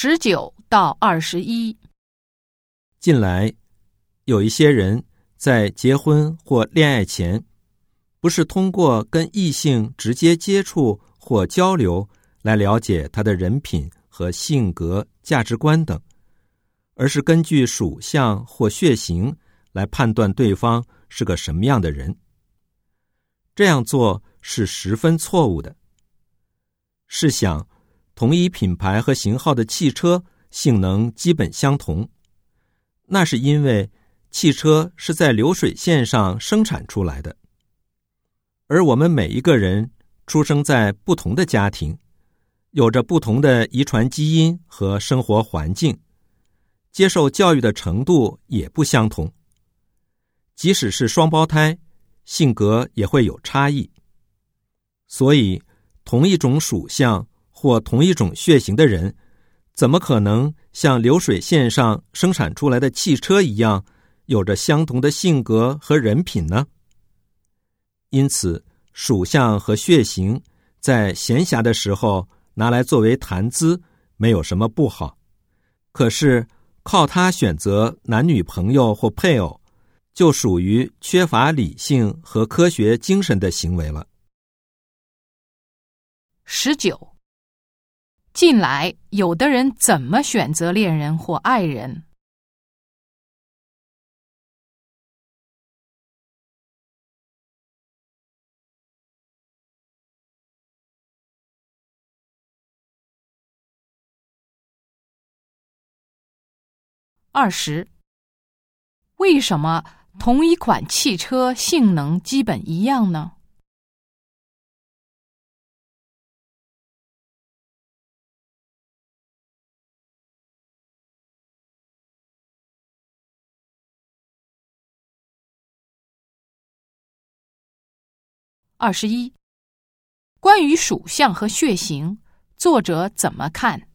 十九到二十一。近来，有一些人在结婚或恋爱前，不是通过跟异性直接接触或交流来了解他的人品和性格、价值观等，而是根据属相或血型来判断对方是个什么样的人。这样做是十分错误的。试想，同一品牌和型号的汽车性能基本相同。那是因为汽车是在流水线上生产出来的，而我们每一个人出生在不同的家庭，有着不同的遗传基因和生活环境，接受教育的程度也不相同。即使是双胞胎，性格也会有差异。所以，同一种属相或同一种血型的人。怎么可能像流水线上生产出来的汽车一样，有着相同的性格和人品呢？因此，属相和血型在闲暇的时候拿来作为谈资，没有什么不好。可是，靠它选择男女朋友或配偶，就属于缺乏理性和科学精神的行为了。十九。近来，有的人怎么选择恋人或爱人？二十，为什么同一款汽车性能基本一样呢？二十一，关于属相和血型，作者怎么看？